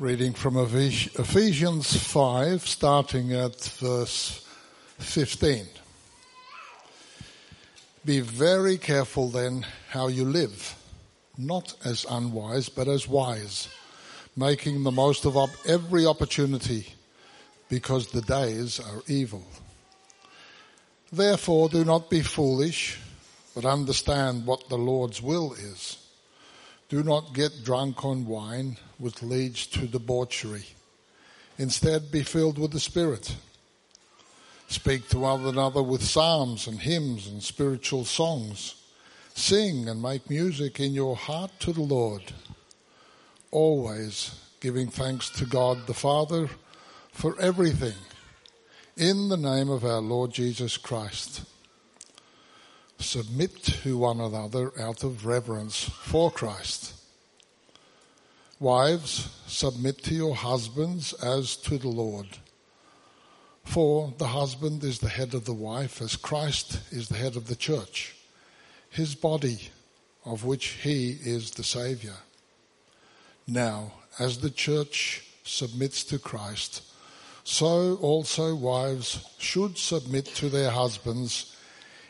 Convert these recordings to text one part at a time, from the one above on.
Reading from Ephesians 5, starting at verse 15. Be very careful then how you live, not as unwise, but as wise, making the most of every opportunity, because the days are evil. Therefore, do not be foolish, but understand what the Lord's will is. Do not get drunk on wine, which leads to debauchery. Instead, be filled with the Spirit. Speak to one another with psalms and hymns and spiritual songs. Sing and make music in your heart to the Lord. Always giving thanks to God the Father for everything in the name of our Lord Jesus Christ. Submit to one another out of reverence for Christ. Wives, submit to your husbands as to the Lord. For the husband is the head of the wife, as Christ is the head of the church, his body, of which he is the Saviour. Now, as the church submits to Christ, so also wives should submit to their husbands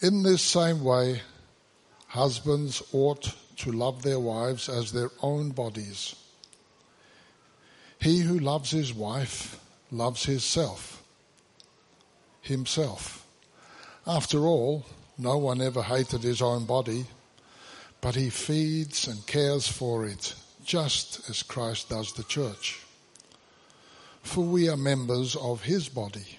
In this same way, husbands ought to love their wives as their own bodies. He who loves his wife loves himself. Himself. After all, no one ever hated his own body, but he feeds and cares for it, just as Christ does the church. For we are members of his body.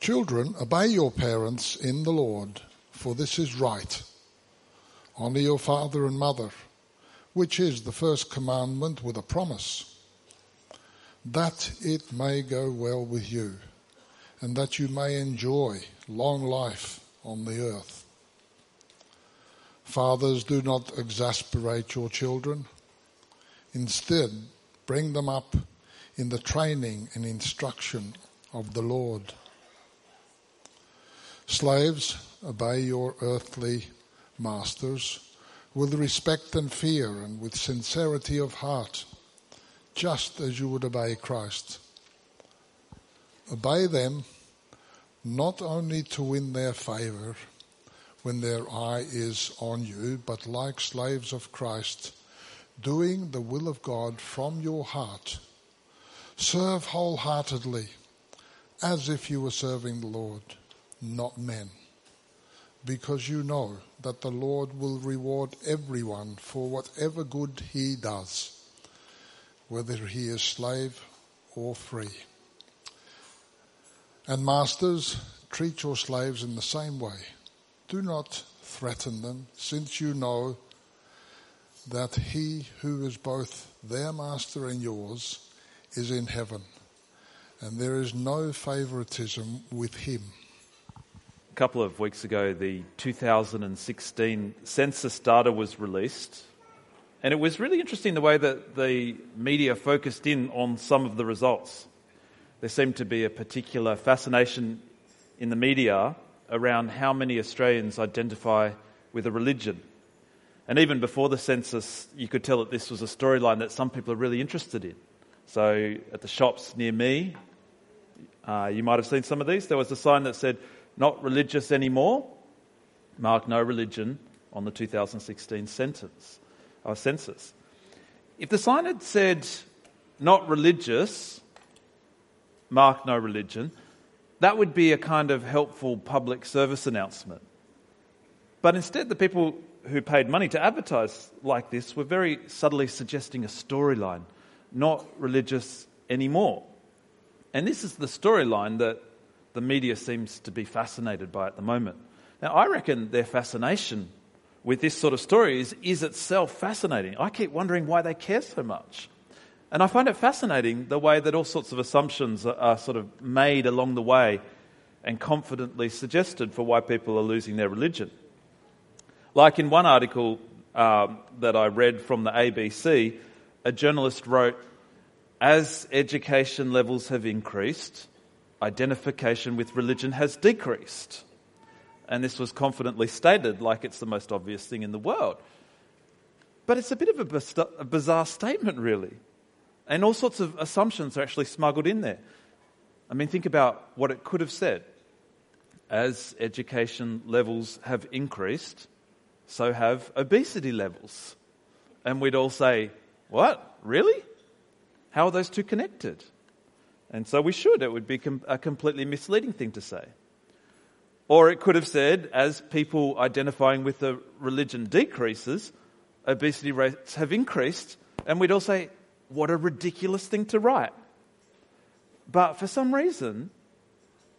Children, obey your parents in the Lord, for this is right. Honor your father and mother, which is the first commandment with a promise, that it may go well with you, and that you may enjoy long life on the earth. Fathers, do not exasperate your children. Instead, bring them up in the training and instruction of the Lord. Slaves, obey your earthly masters with respect and fear and with sincerity of heart, just as you would obey Christ. Obey them not only to win their favor when their eye is on you, but like slaves of Christ, doing the will of God from your heart. Serve wholeheartedly as if you were serving the Lord not men, because you know that the Lord will reward everyone for whatever good he does, whether he is slave or free. And masters, treat your slaves in the same way. Do not threaten them, since you know that he who is both their master and yours is in heaven, and there is no favoritism with him couple of weeks ago, the 2016 census data was released. And it was really interesting the way that the media focused in on some of the results. There seemed to be a particular fascination in the media around how many Australians identify with a religion. And even before the census, you could tell that this was a storyline that some people are really interested in. So at the shops near me, uh, you might have seen some of these. There was a sign that said, not religious anymore, mark no religion on the 2016 sentence, uh, census. If the sign had said not religious, mark no religion, that would be a kind of helpful public service announcement. But instead, the people who paid money to advertise like this were very subtly suggesting a storyline, not religious anymore. And this is the storyline that the media seems to be fascinated by at the moment. Now, I reckon their fascination with this sort of story is, is itself fascinating. I keep wondering why they care so much. And I find it fascinating the way that all sorts of assumptions are, are sort of made along the way and confidently suggested for why people are losing their religion. Like in one article um, that I read from the ABC, a journalist wrote, As education levels have increased, identification with religion has decreased. And this was confidently stated like it's the most obvious thing in the world. But it's a bit of a, a bizarre statement, really. And all sorts of assumptions are actually smuggled in there. I mean, think about what it could have said. As education levels have increased, so have obesity levels. And we'd all say, What? Really? How are those two connected? And so we should. It would be a completely misleading thing to say. Or it could have said, as people identifying with the religion decreases, obesity rates have increased. And we'd all say, What a ridiculous thing to write. But for some reason,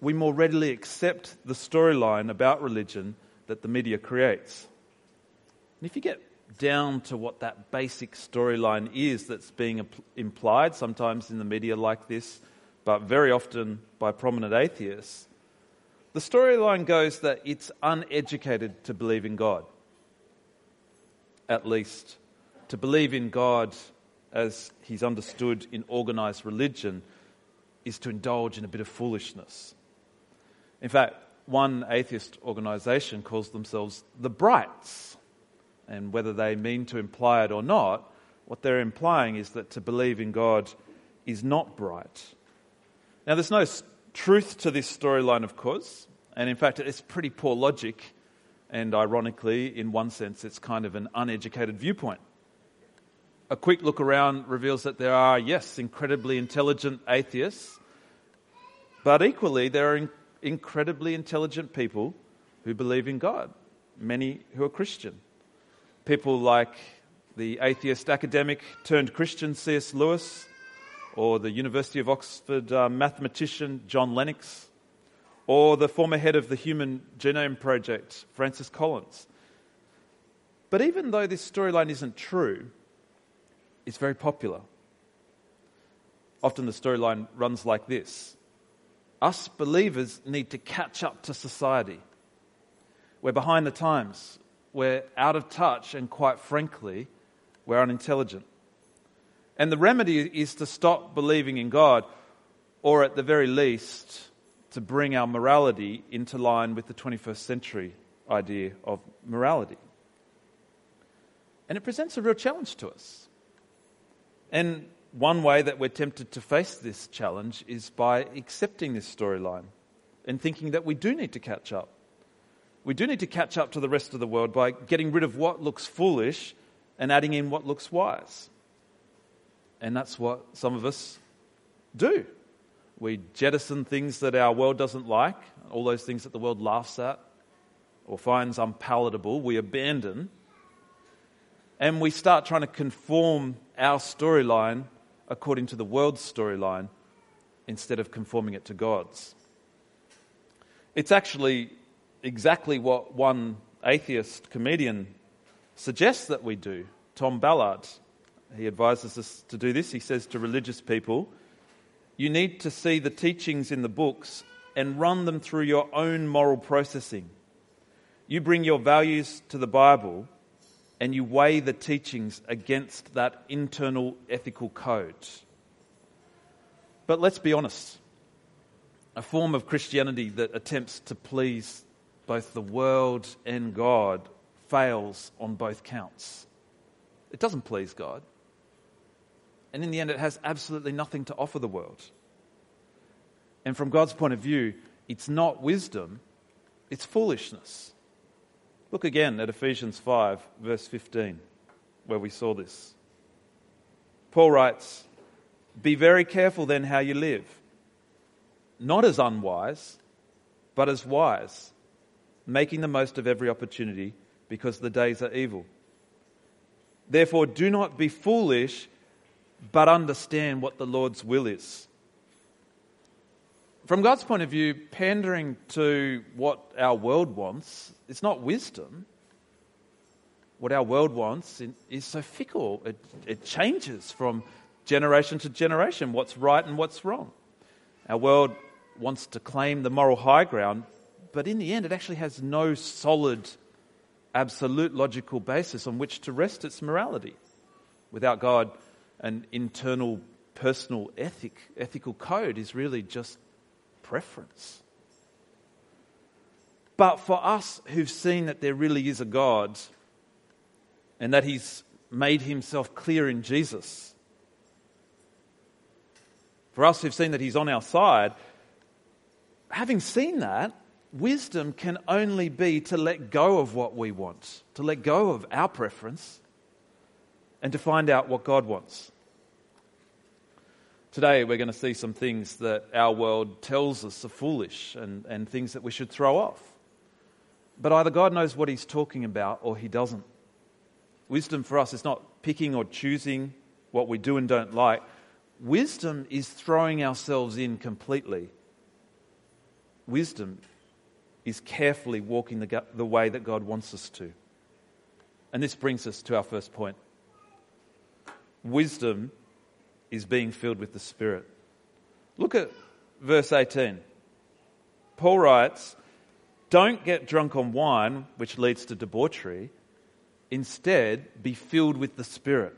we more readily accept the storyline about religion that the media creates. And if you get down to what that basic storyline is that's being implied, sometimes in the media like this, but very often by prominent atheists, the storyline goes that it's uneducated to believe in God. At least, to believe in God as he's understood in organized religion is to indulge in a bit of foolishness. In fact, one atheist organization calls themselves the Brights and whether they mean to imply it or not, what they're implying is that to believe in God is not bright. Now, there's no truth to this storyline, of course, and in fact, it's pretty poor logic, and ironically, in one sense, it's kind of an uneducated viewpoint. A quick look around reveals that there are, yes, incredibly intelligent atheists, but equally, there are in- incredibly intelligent people who believe in God, many who are Christian people like the atheist academic turned Christian C.S. Lewis, or the University of Oxford uh, mathematician John Lennox, or the former head of the Human Genome Project, Francis Collins. But even though this storyline isn't true, it's very popular. Often the storyline runs like this Us believers need to catch up to society. We're behind the times we're out of touch, and quite frankly, we're unintelligent. And the remedy is to stop believing in God, or at the very least, to bring our morality into line with the 21st century idea of morality. And it presents a real challenge to us. And one way that we're tempted to face this challenge is by accepting this storyline and thinking that we do need to catch up we do need to catch up to the rest of the world by getting rid of what looks foolish and adding in what looks wise. And that's what some of us do. We jettison things that our world doesn't like, all those things that the world laughs at or finds unpalatable, we abandon. And we start trying to conform our storyline according to the world's storyline instead of conforming it to God's. It's actually exactly what one atheist comedian suggests that we do, Tom Ballard. He advises us to do this. He says to religious people, You need to see the teachings in the books and run them through your own moral processing. You bring your values to the Bible and you weigh the teachings against that internal ethical code. But let's be honest a form of Christianity that attempts to please both the world and God fails on both counts. It doesn't please God. And in the end, it has absolutely nothing to offer the world. And from God's point of view, it's not wisdom, it's foolishness. Look again at Ephesians 5, verse 15, where we saw this. Paul writes, Be very careful then how you live, not as unwise, but as wise, making the most of every opportunity because the days are evil. Therefore, do not be foolish, but understand what the Lord's will is. From God's point of view, pandering to what our world wants is not wisdom. What our world wants is so fickle, it, it changes from generation to generation what's right and what's wrong. Our world wants to claim the moral high ground, but in the end, it actually has no solid absolute logical basis on which to rest its morality. Without God, an internal personal ethic, ethical code is really just preference. But for us who've seen that there really is a God and that He's made Himself clear in Jesus, for us who've seen that He's on our side, having seen that, wisdom can only be to let go of what we want, to let go of our preference, and to find out what God wants. Today, we're going to see some things that our world tells us are foolish and, and things that we should throw off. But either God knows what He's talking about or He doesn't. Wisdom for us is not picking or choosing what we do and don't like. Wisdom is throwing ourselves in completely. Wisdom is carefully walking the, the way that God wants us to. And this brings us to our first point. Wisdom is being filled with the Spirit. Look at verse 18. Paul writes, Don't get drunk on wine, which leads to debauchery. Instead, be filled with the Spirit.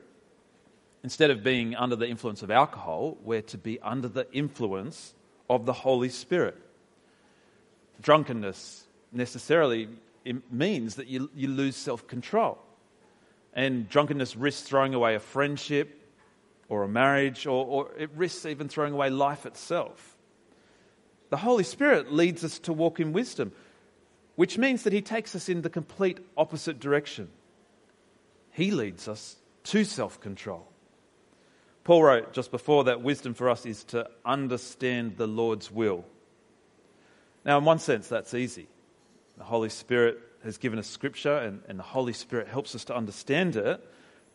Instead of being under the influence of alcohol, we're to be under the influence of the Holy Spirit drunkenness necessarily means that you, you lose self control. And drunkenness risks throwing away a friendship or a marriage, or, or it risks even throwing away life itself. The Holy Spirit leads us to walk in wisdom, which means that He takes us in the complete opposite direction. He leads us to self control. Paul wrote just before that wisdom for us is to understand the Lord's will. Now, in one sense, that's easy. The Holy Spirit has given us scripture, and, and the Holy Spirit helps us to understand it.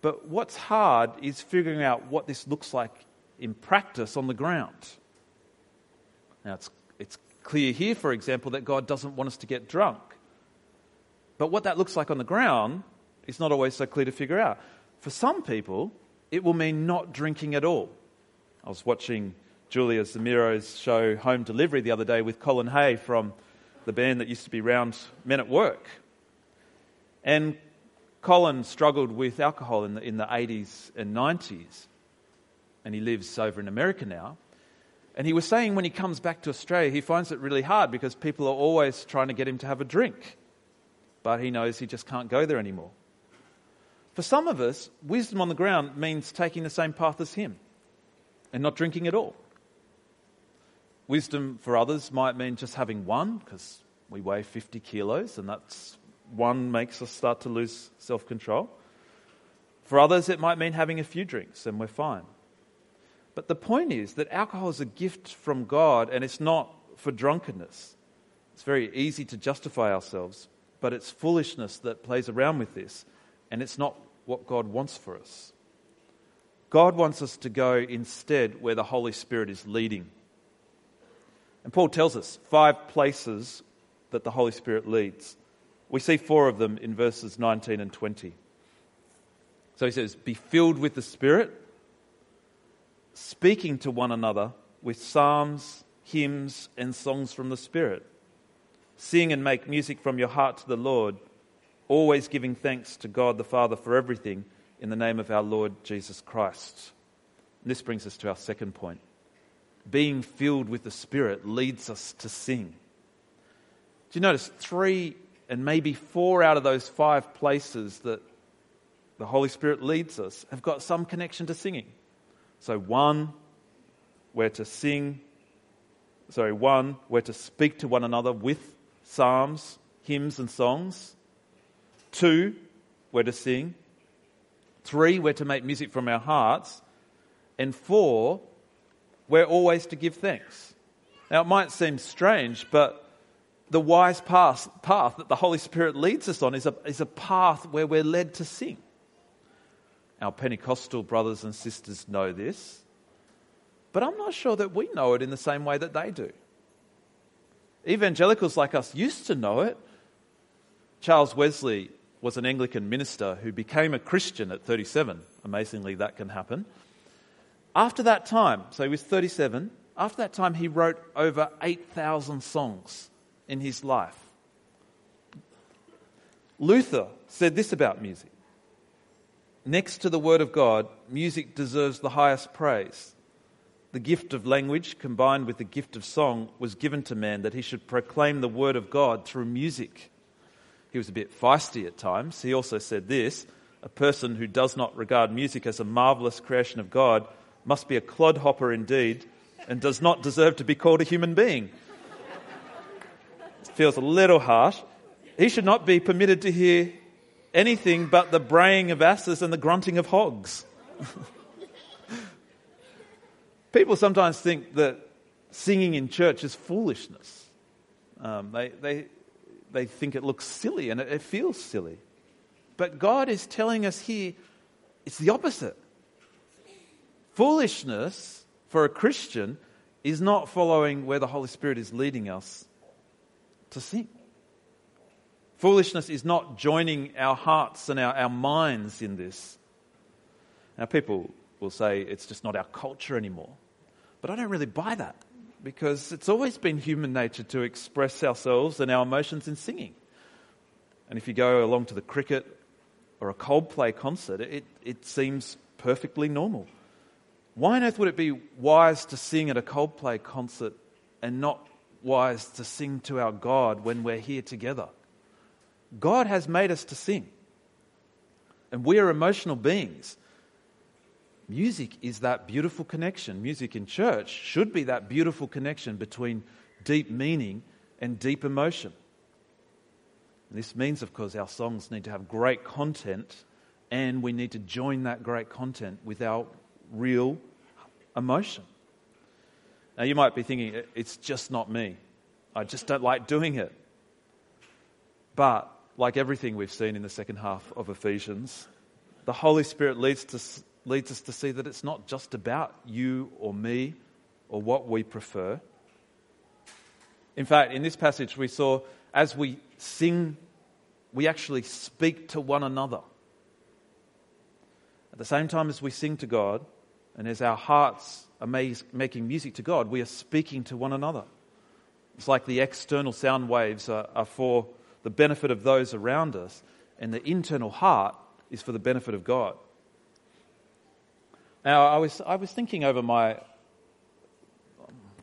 But what's hard is figuring out what this looks like in practice on the ground. Now, it's, it's clear here, for example, that God doesn't want us to get drunk. But what that looks like on the ground is not always so clear to figure out. For some people, it will mean not drinking at all. I was watching Julia Zemiro's show Home Delivery the other day with Colin Hay from the band that used to be Round Men at Work. And Colin struggled with alcohol in the, in the 80s and 90s, and he lives over in America now. And he was saying when he comes back to Australia, he finds it really hard because people are always trying to get him to have a drink. But he knows he just can't go there anymore. For some of us, wisdom on the ground means taking the same path as him and not drinking at all. Wisdom for others might mean just having one, because we weigh 50 kilos, and that's one makes us start to lose self control. For others, it might mean having a few drinks, and we're fine. But the point is that alcohol is a gift from God, and it's not for drunkenness. It's very easy to justify ourselves, but it's foolishness that plays around with this, and it's not what God wants for us. God wants us to go instead where the Holy Spirit is leading. And Paul tells us five places that the Holy Spirit leads. We see four of them in verses 19 and 20. So he says, Be filled with the Spirit, speaking to one another with psalms, hymns, and songs from the Spirit. Sing and make music from your heart to the Lord, always giving thanks to God the Father for everything in the name of our Lord Jesus Christ. And this brings us to our second point being filled with the Spirit leads us to sing. Do you notice three and maybe four out of those five places that the Holy Spirit leads us have got some connection to singing? So, one, we're to sing, sorry, one, we're to speak to one another with psalms, hymns, and songs. Two, we're to sing. Three, we're to make music from our hearts. And four, we're always to give thanks. Now, it might seem strange, but the wise path, path that the Holy Spirit leads us on is a, is a path where we're led to sing. Our Pentecostal brothers and sisters know this, but I'm not sure that we know it in the same way that they do. Evangelicals like us used to know it. Charles Wesley was an Anglican minister who became a Christian at 37. Amazingly, that can happen. After that time, so he was 37, after that time, he wrote over 8,000 songs in his life. Luther said this about music Next to the Word of God, music deserves the highest praise. The gift of language combined with the gift of song was given to man that he should proclaim the Word of God through music. He was a bit feisty at times. He also said this a person who does not regard music as a marvelous creation of God must be a clodhopper indeed and does not deserve to be called a human being. Feels a little harsh. He should not be permitted to hear anything but the braying of asses and the grunting of hogs. People sometimes think that singing in church is foolishness. Um, they, they, they think it looks silly and it, it feels silly. But God is telling us here it's the opposite. Foolishness for a Christian is not following where the Holy Spirit is leading us to sing. Foolishness is not joining our hearts and our, our minds in this. Now, people will say it's just not our culture anymore. But I don't really buy that because it's always been human nature to express ourselves and our emotions in singing. And if you go along to the cricket or a Coldplay concert, it, it seems perfectly normal. Why on earth would it be wise to sing at a Coldplay concert and not wise to sing to our God when we're here together? God has made us to sing. And we are emotional beings. Music is that beautiful connection. Music in church should be that beautiful connection between deep meaning and deep emotion. And this means, of course, our songs need to have great content and we need to join that great content with our real emotion. Now, you might be thinking, it's just not me. I just don't like doing it. But, like everything we've seen in the second half of Ephesians, the Holy Spirit leads, to, leads us to see that it's not just about you or me or what we prefer. In fact, in this passage, we saw as we sing, we actually speak to one another. At the same time as we sing to God, and as our hearts are making music to God, we are speaking to one another. It's like the external sound waves are, are for the benefit of those around us, and the internal heart is for the benefit of God. Now, I was, I was thinking over my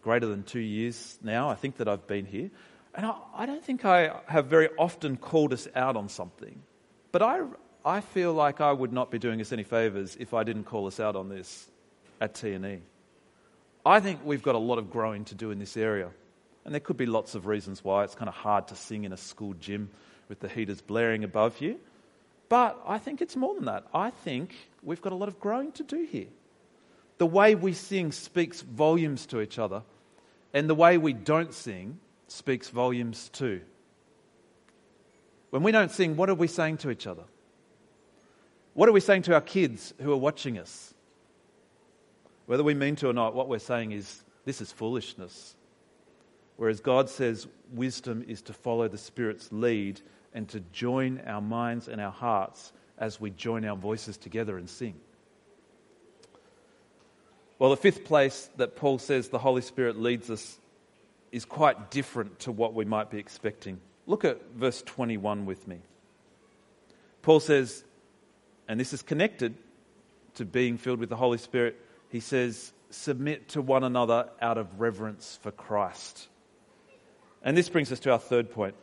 greater than two years now, I think that I've been here, and I, I don't think I have very often called us out on something. But I, I feel like I would not be doing us any favours if I didn't call us out on this at TNE. I think we've got a lot of growing to do in this area. And there could be lots of reasons why. It's kind of hard to sing in a school gym with the heaters blaring above you. But I think it's more than that. I think we've got a lot of growing to do here. The way we sing speaks volumes to each other, and the way we don't sing speaks volumes too. When we don't sing, what are we saying to each other? What are we saying to our kids who are watching us? Whether we mean to or not, what we're saying is this is foolishness. Whereas God says wisdom is to follow the Spirit's lead and to join our minds and our hearts as we join our voices together and sing. Well, the fifth place that Paul says the Holy Spirit leads us is quite different to what we might be expecting. Look at verse 21 with me. Paul says, and this is connected to being filled with the Holy Spirit he says, submit to one another out of reverence for Christ. And this brings us to our third point.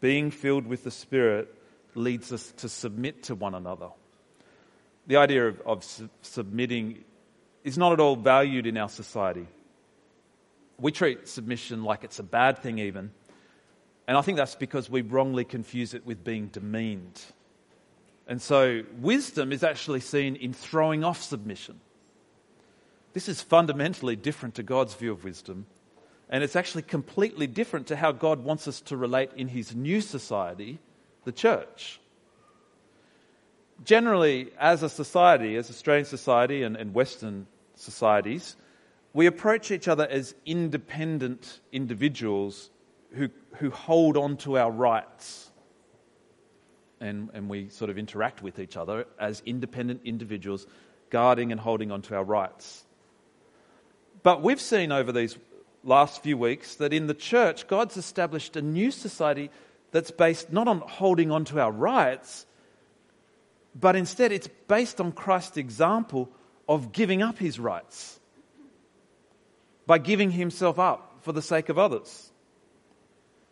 Being filled with the Spirit leads us to submit to one another. The idea of, of su- submitting is not at all valued in our society. We treat submission like it's a bad thing, even. And I think that's because we wrongly confuse it with being demeaned. And so, wisdom is actually seen in throwing off submission. This is fundamentally different to God's view of wisdom, and it's actually completely different to how God wants us to relate in His new society, the church. Generally, as a society, as Australian society and, and Western societies, we approach each other as independent individuals who, who hold on to our rights. And, and we sort of interact with each other as independent individuals, guarding and holding on to our rights. But we've seen over these last few weeks that in the church, God's established a new society that's based not on holding on to our rights, but instead it's based on Christ's example of giving up his rights by giving himself up for the sake of others.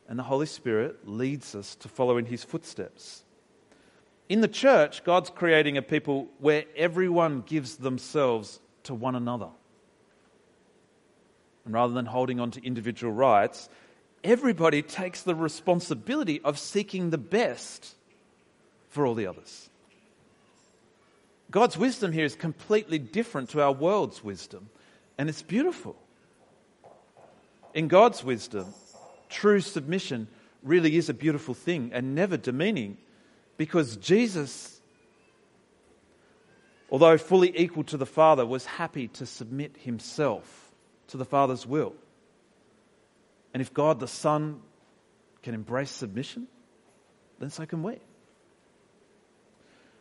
And the Holy Spirit leads us to follow in his footsteps. In the church, God's creating a people where everyone gives themselves to one another. And rather than holding on to individual rights, everybody takes the responsibility of seeking the best for all the others. God's wisdom here is completely different to our world's wisdom, and it's beautiful. In God's wisdom, true submission really is a beautiful thing and never demeaning because Jesus, although fully equal to the Father, was happy to submit himself to the Father's will. And if God the Son can embrace submission, then so can we.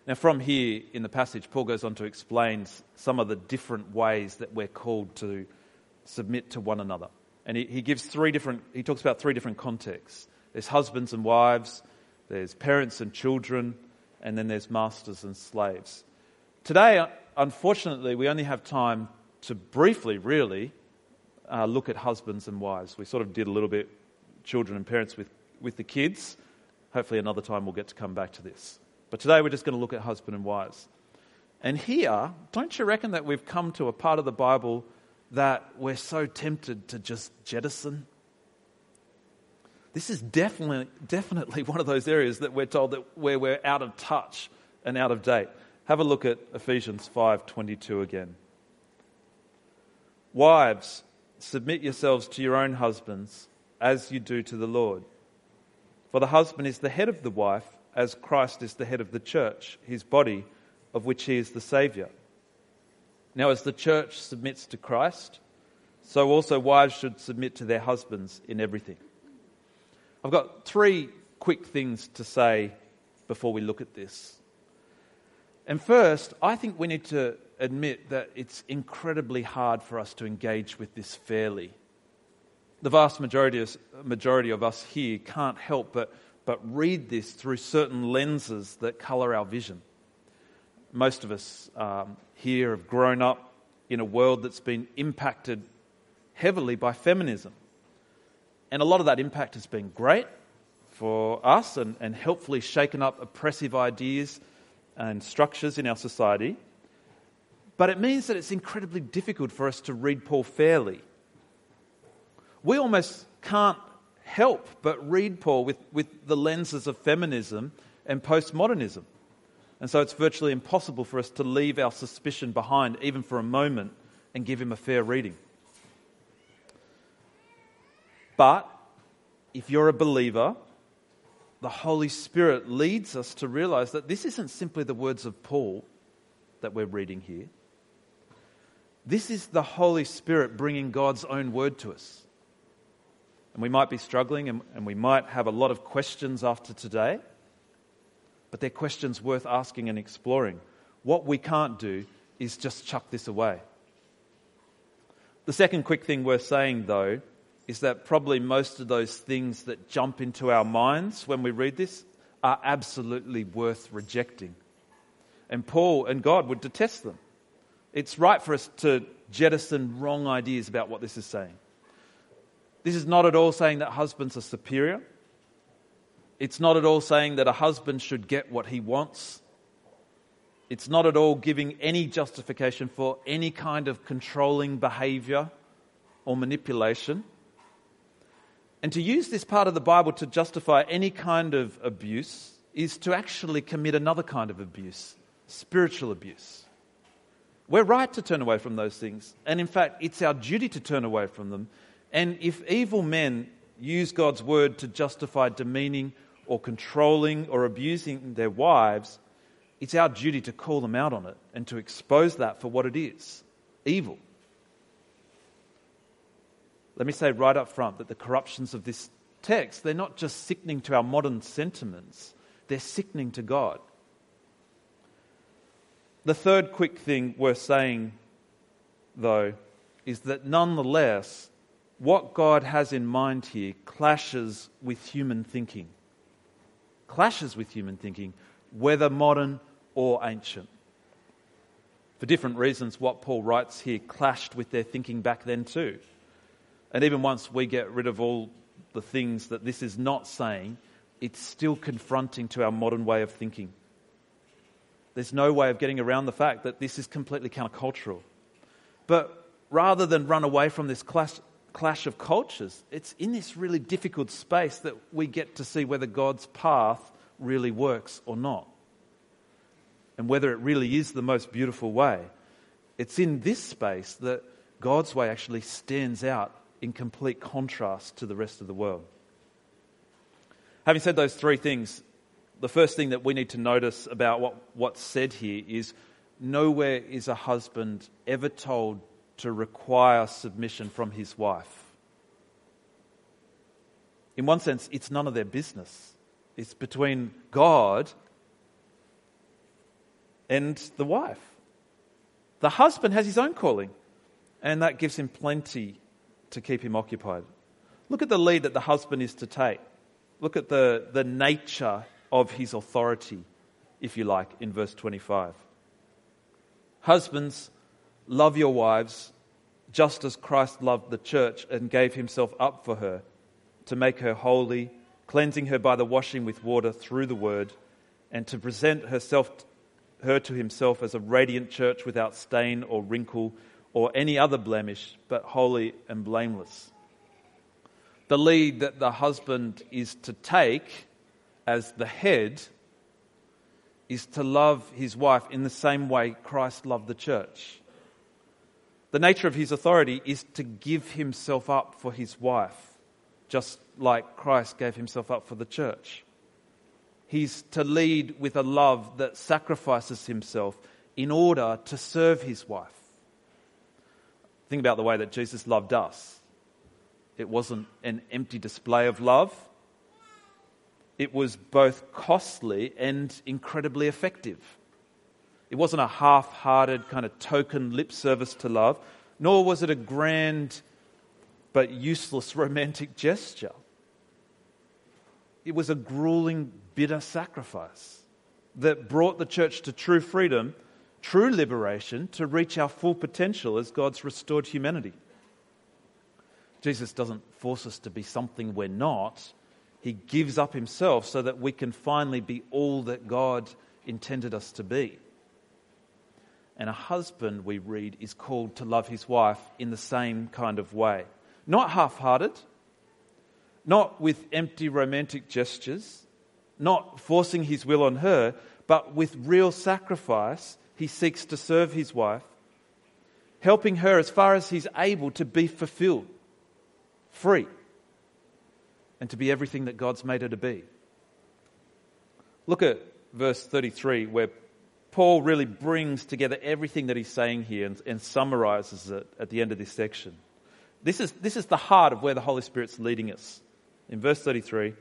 Now, from here in the passage, Paul goes on to explain some of the different ways that we're called to submit to one another. And he, he gives three different, he talks about three different contexts there's husbands and wives, there's parents and children, and then there's masters and slaves. Today, uh, unfortunately, we only have time to briefly, really, uh, look at husbands and wives. We sort of did a little bit children and parents with, with the kids. Hopefully, another time we'll get to come back to this. But today, we're just going to look at husband and wives. And here, don't you reckon that we've come to a part of the Bible that we're so tempted to just jettison. This is definitely, definitely one of those areas that we're told that where we're out of touch and out of date. Have a look at Ephesians 5:22 again. Wives, submit yourselves to your own husbands as you do to the Lord. For the husband is the head of the wife, as Christ is the head of the church, his body, of which he is the Saviour. Now, as the church submits to Christ, so also wives should submit to their husbands in everything. I've got three quick things to say before we look at this. And first, I think we need to admit that it's incredibly hard for us to engage with this fairly. The vast majority of, majority of us here can't help but, but read this through certain lenses that colour our vision. Most of us um, here have grown up in a world that's been impacted heavily by feminism. And a lot of that impact has been great for us and, and helpfully shaken up oppressive ideas and structures in our society. But it means that it's incredibly difficult for us to read Paul fairly. We almost can't help but read Paul with, with the lenses of feminism and postmodernism. And so it's virtually impossible for us to leave our suspicion behind, even for a moment, and give him a fair reading. But if you're a believer, the Holy Spirit leads us to realize that this isn't simply the words of Paul that we're reading here. This is the Holy Spirit bringing God's own word to us. And we might be struggling and, and we might have a lot of questions after today but they're questions worth asking and exploring. What we can't do is just chuck this away. The second quick thing worth saying, though, is that probably most of those things that jump into our minds when we read this are absolutely worth rejecting. And Paul and God would detest them. It's right for us to jettison wrong ideas about what this is saying. This is not at all saying that husbands are superior. It's not at all saying that a husband should get what he wants. It's not at all giving any justification for any kind of controlling behavior or manipulation. And to use this part of the Bible to justify any kind of abuse is to actually commit another kind of abuse spiritual abuse. We're right to turn away from those things. And in fact, it's our duty to turn away from them. And if evil men use God's word to justify demeaning or controlling or abusing their wives, it's our duty to call them out on it and to expose that for what it is evil. Let me say right up front that the corruptions of this text, they're not just sickening to our modern sentiments, they're sickening to God. The third quick thing worth saying, though, is that nonetheless, what God has in mind here clashes with human thinking. Clashes with human thinking, whether modern or ancient. For different reasons, what Paul writes here clashed with their thinking back then, too. And even once we get rid of all the things that this is not saying, it's still confronting to our modern way of thinking. There's no way of getting around the fact that this is completely countercultural. But rather than run away from this clash, clash of cultures, it's in this really difficult space that we get to see whether God's path really works or not. And whether it really is the most beautiful way. It's in this space that God's way actually stands out in complete contrast to the rest of the world. Having said those three things, the first thing that we need to notice about what, what's said here is nowhere is a husband ever told to require submission from his wife. In one sense, it's none of their business. It's between God and the wife. The husband has his own calling, and that gives him plenty to keep him occupied. Look at the lead that the husband is to take. Look at the, the nature of his authority, if you like, in verse 25. Husbands, love your wives just as Christ loved the church and gave himself up for her to make her holy, cleansing her by the washing with water through the word, and to present herself her to himself as a radiant church without stain or wrinkle or any other blemish, but holy and blameless. The lead that the husband is to take as the head is to love his wife in the same way Christ loved the church. The nature of his authority is to give himself up for his wife, just like Christ gave himself up for the church. He's to lead with a love that sacrifices himself in order to serve his wife. Think about the way that Jesus loved us. It wasn't an empty display of love, it was both costly and incredibly effective. It wasn't a half hearted kind of token lip service to love, nor was it a grand but useless romantic gesture. It was a grueling, bitter sacrifice that brought the church to true freedom, true liberation, to reach our full potential as God's restored humanity. Jesus doesn't force us to be something we're not. He gives up himself so that we can finally be all that God intended us to be. And a husband, we read, is called to love his wife in the same kind of way. Not half hearted, not with empty romantic gestures, not forcing his will on her, but with real sacrifice, he seeks to serve his wife, helping her as far as he's able to be fulfilled, free and to be everything that God's made her to be. Look at verse 33, where Paul really brings together everything that he's saying here and, and summarizes it at the end of this section. This is, this is the heart of where the Holy Spirit's leading us. In verse 33,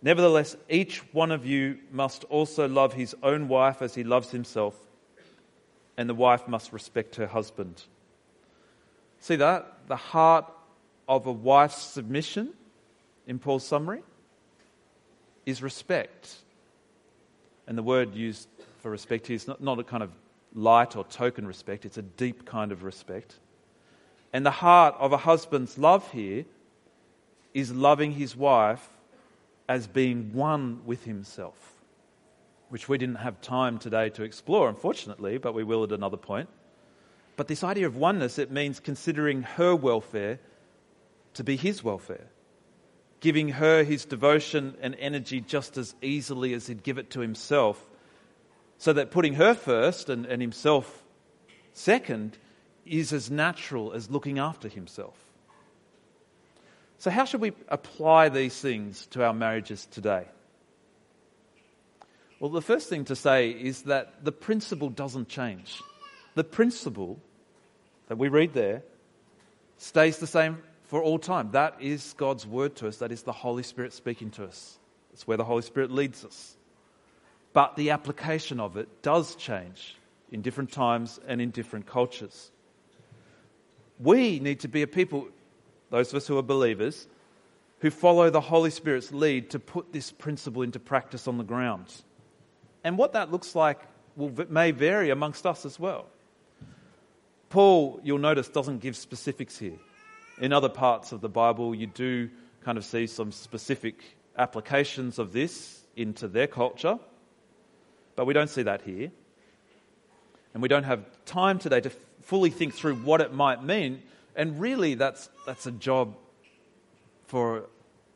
Nevertheless, each one of you must also love his own wife as he loves himself, and the wife must respect her husband. See that? The heart of a wife's submission in Paul's summary is respect. And the word used for respect here is not, not a kind of light or token respect, it's a deep kind of respect. And the heart of a husband's love here is loving his wife as being one with himself, which we didn't have time today to explore, unfortunately, but we will at another point. But this idea of oneness, it means considering her welfare to be his welfare giving her his devotion and energy just as easily as he'd give it to himself. So that putting her first and, and himself Second, is as natural as looking after himself. So, how should we apply these things to our marriages today? Well, the first thing to say is that the principle doesn't change. The principle that we read there stays the same for all time. That is God's word to us, that is the Holy Spirit speaking to us. It's where the Holy Spirit leads us. But the application of it does change in different times and in different cultures. We need to be a people, those of us who are believers, who follow the Holy Spirit's lead to put this principle into practice on the ground. And what that looks like will, may vary amongst us as well. Paul, you'll notice, doesn't give specifics here. In other parts of the Bible, you do kind of see some specific applications of this into their culture, but we don't see that here. And we don't have time today to fully think through what it might mean. And really, that's, that's a job for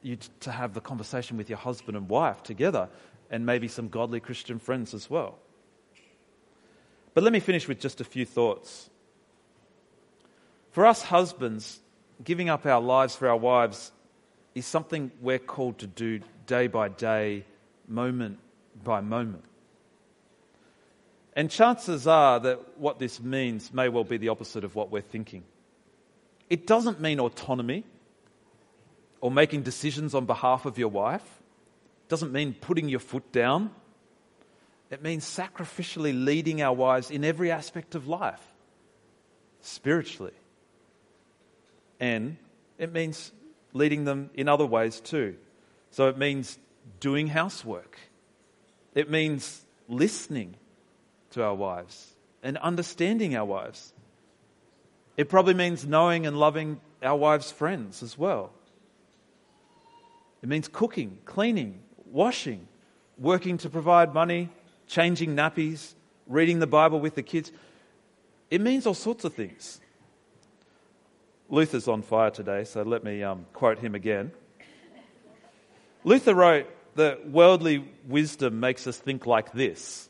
you to have the conversation with your husband and wife together and maybe some godly Christian friends as well. But let me finish with just a few thoughts. For us husbands, giving up our lives for our wives is something we're called to do day by day, moment by moment. And chances are that what this means may well be the opposite of what we're thinking. It doesn't mean autonomy or making decisions on behalf of your wife It doesn't mean putting your foot down. It means sacrificially leading our wives in every aspect of life, spiritually. And it means leading them in other ways too. So it means doing housework, it means listening to our wives and understanding our wives. It probably means knowing and loving our wives' friends as well. It means cooking, cleaning, washing, working to provide money, changing nappies, reading the Bible with the kids. It means all sorts of things. Luther's on fire today, so let me um, quote him again. Luther wrote that worldly wisdom makes us think like this.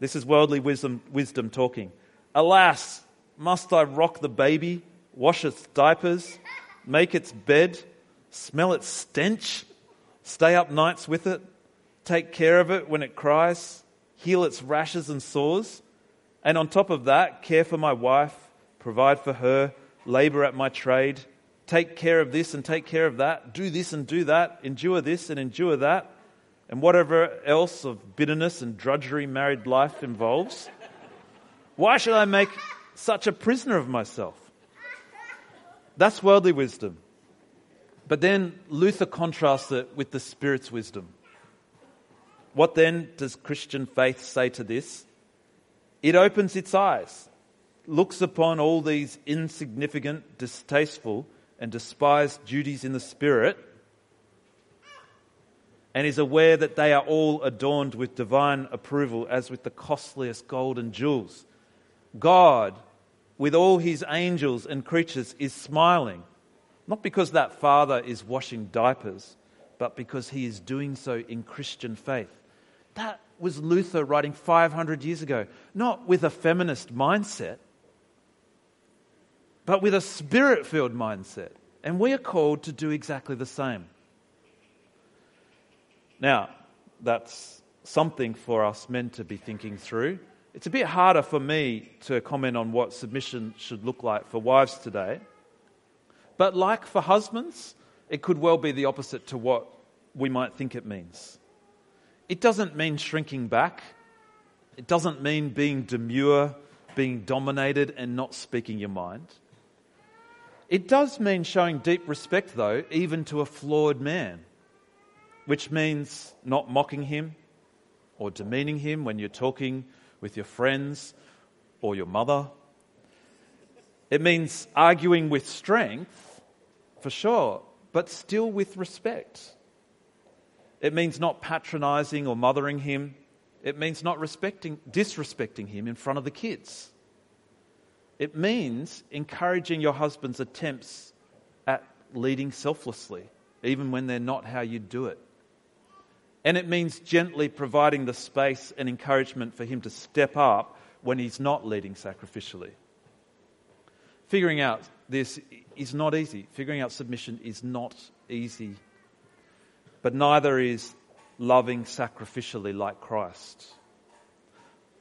This is worldly wisdom, wisdom talking. Alas, must I rock the baby, wash its diapers, make its bed, smell its stench, stay up nights with it, take care of it when it cries, heal its rashes and sores, and on top of that, care for my wife, provide for her, labor at my trade, take care of this and take care of that, do this and do that, endure this and endure that, and whatever else of bitterness and drudgery married life involves. Why should I make such a prisoner of myself? That's worldly wisdom. But then Luther contrasts it with the Spirit's wisdom. What then does Christian faith say to this? It opens its eyes, looks upon all these insignificant, distasteful, and despised duties in the Spirit, and is aware that they are all adorned with divine approval as with the costliest gold and jewels. God, with all his angels and creatures, is smiling not because that father is washing diapers, but because he is doing so in Christian faith. That was Luther writing 500 years ago, not with a feminist mindset, but with a spirit filled mindset. And we are called to do exactly the same. Now, that's something for us men to be thinking through. It's a bit harder for me to comment on what submission should look like for wives today. But like for husbands, it could well be the opposite to what we might think it means. It doesn't mean shrinking back. It doesn't mean being demure, being dominated, and not speaking your mind. It does mean showing deep respect, though, even to a flawed man, which means not mocking him or demeaning him when you're talking with your friends or your mother it means arguing with strength, for sure, but still with respect. It means not patronizing or mothering him. It means not respecting, disrespecting him in front of the kids. It means encouraging your husband's attempts at leading selflessly, even when they're not how you do it. And it means gently providing the space and encouragement for him to step up when he's not leading sacrificially. Figuring out this is not easy. Figuring out submission is not easy. But neither is loving sacrificially like Christ.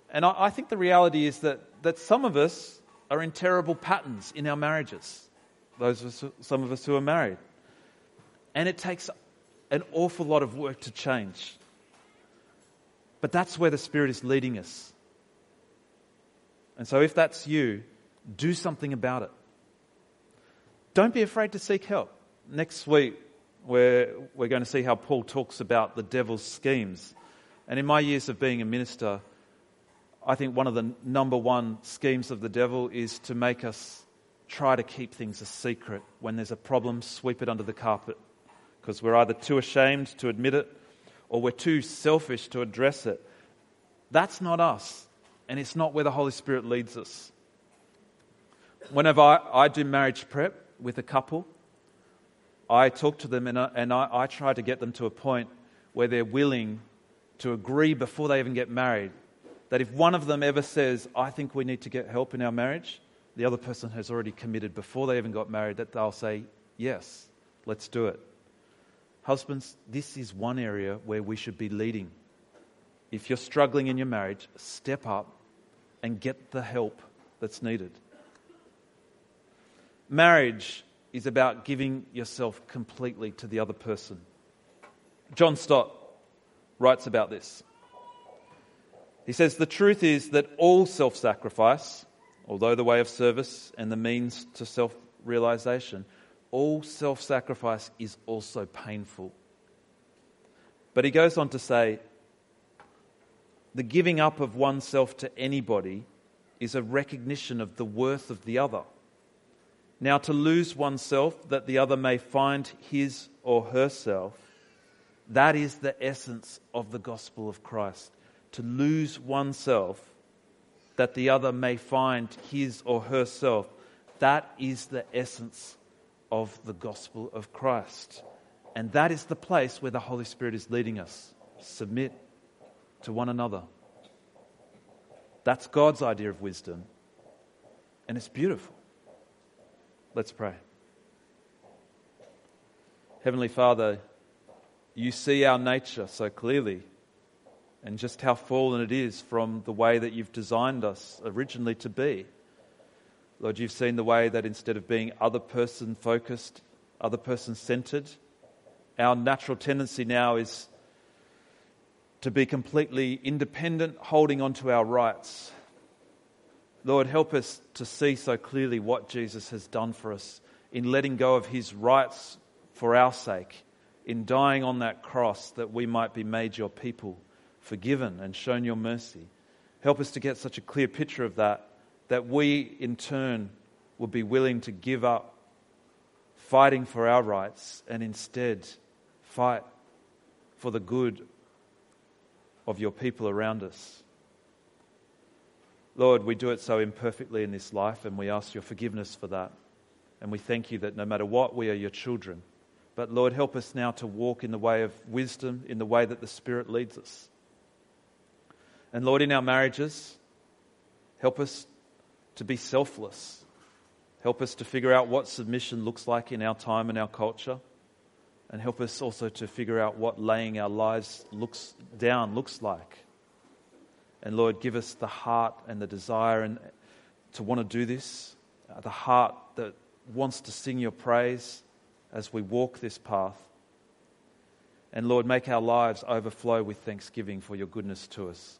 And I, I think the reality is that, that some of us are in terrible patterns in our marriages. Those of us, some of us who are married. And it takes an awful lot of work to change. But that's where the Spirit is leading us. And so, if that's you, do something about it. Don't be afraid to seek help. Next week, we're, we're going to see how Paul talks about the devil's schemes. And in my years of being a minister, I think one of the number one schemes of the devil is to make us try to keep things a secret. When there's a problem, sweep it under the carpet. Because we're either too ashamed to admit it or we're too selfish to address it. That's not us, and it's not where the Holy Spirit leads us. Whenever I, I do marriage prep with a couple, I talk to them and, I, and I, I try to get them to a point where they're willing to agree before they even get married that if one of them ever says, I think we need to get help in our marriage, the other person has already committed before they even got married that they'll say, Yes, let's do it. Husbands, this is one area where we should be leading. If you're struggling in your marriage, step up and get the help that's needed. Marriage is about giving yourself completely to the other person. John Stott writes about this. He says, The truth is that all self sacrifice, although the way of service and the means to self realization, all self sacrifice is also painful. But he goes on to say, the giving up of oneself to anybody is a recognition of the worth of the other. Now, to lose oneself that the other may find his or herself, that is the essence of the gospel of Christ. To lose oneself that the other may find his or herself, that is the essence of the gospel of Christ. And that is the place where the Holy Spirit is leading us. Submit to one another. That's God's idea of wisdom. And it's beautiful. Let's pray. Heavenly Father, you see our nature so clearly and just how fallen it is from the way that you've designed us originally to be. Lord, you've seen the way that instead of being other person focused, other person centered, our natural tendency now is to be completely independent, holding on to our rights. Lord, help us to see so clearly what Jesus has done for us in letting go of his rights for our sake, in dying on that cross that we might be made your people, forgiven and shown your mercy. Help us to get such a clear picture of that that we in turn would be willing to give up fighting for our rights and instead fight for the good of your people around us. Lord, we do it so imperfectly in this life, and we ask your forgiveness for that. And we thank you that no matter what, we are your children. But Lord, help us now to walk in the way of wisdom, in the way that the Spirit leads us. And Lord, in our marriages, help us to be selfless. Help us to figure out what submission looks like in our time and our culture. And help us also to figure out what laying our lives looks down looks like. And Lord, give us the heart and the desire and to want to do this, uh, the heart that wants to sing your praise as we walk this path. And Lord, make our lives overflow with thanksgiving for your goodness to us.